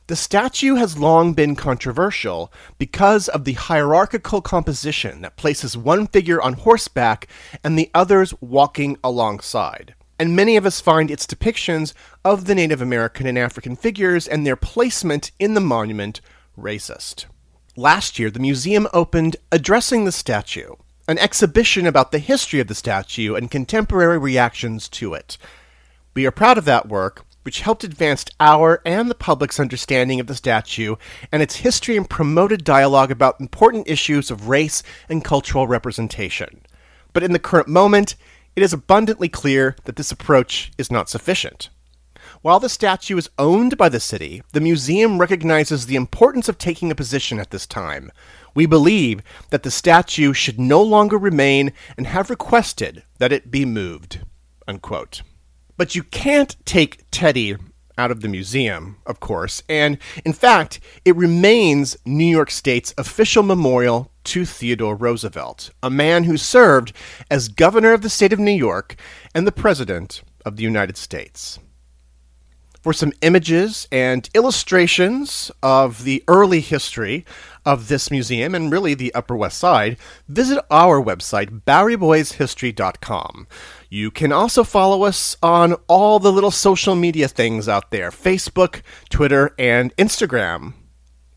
the statue has long been controversial because of the hierarchical composition that places one figure on horseback and the others walking alongside. And many of us find its depictions of the Native American and African figures and their placement in the monument racist. Last year, the museum opened Addressing the Statue, an exhibition about the history of the statue and contemporary reactions to it. We are proud of that work which helped advance our and the public's understanding of the statue and its history and promoted dialogue about important issues of race and cultural representation. But in the current moment, it is abundantly clear that this approach is not sufficient. While the statue is owned by the city, the museum recognizes the importance of taking a position at this time. We believe that the statue should no longer remain and have requested that it be moved. Unquote. But you can't take Teddy out of the museum, of course, and in fact, it remains New York State's official memorial to Theodore Roosevelt, a man who served as governor of the state of New York and the president of the United States. For some images and illustrations of the early history of this museum and really the Upper West Side, visit our website, BoweryBoysHistory.com. You can also follow us on all the little social media things out there Facebook, Twitter, and Instagram.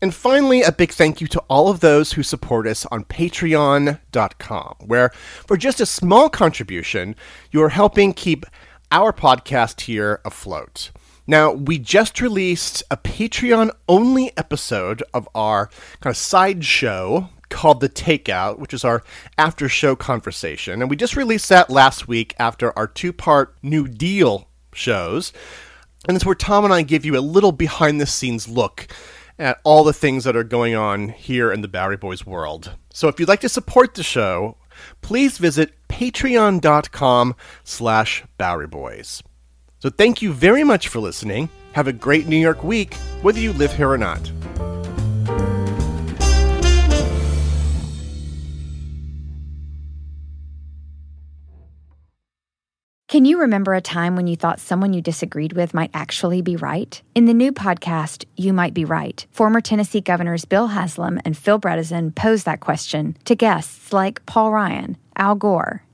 And finally, a big thank you to all of those who support us on patreon.com, where for just a small contribution, you are helping keep our podcast here afloat. Now, we just released a Patreon only episode of our kind of side show called The Takeout, which is our after show conversation. And we just released that last week after our two part New Deal shows. And it's where Tom and I give you a little behind the scenes look at all the things that are going on here in the Bowery Boys world. So if you'd like to support the show, please visit patreon.com slash Bowery Boys. So thank you very much for listening. Have a great New York week, whether you live here or not. Can you remember a time when you thought someone you disagreed with might actually be right? In the new podcast, You Might Be Right, former Tennessee governors Bill Haslam and Phil Bredesen pose that question to guests like Paul Ryan, Al Gore,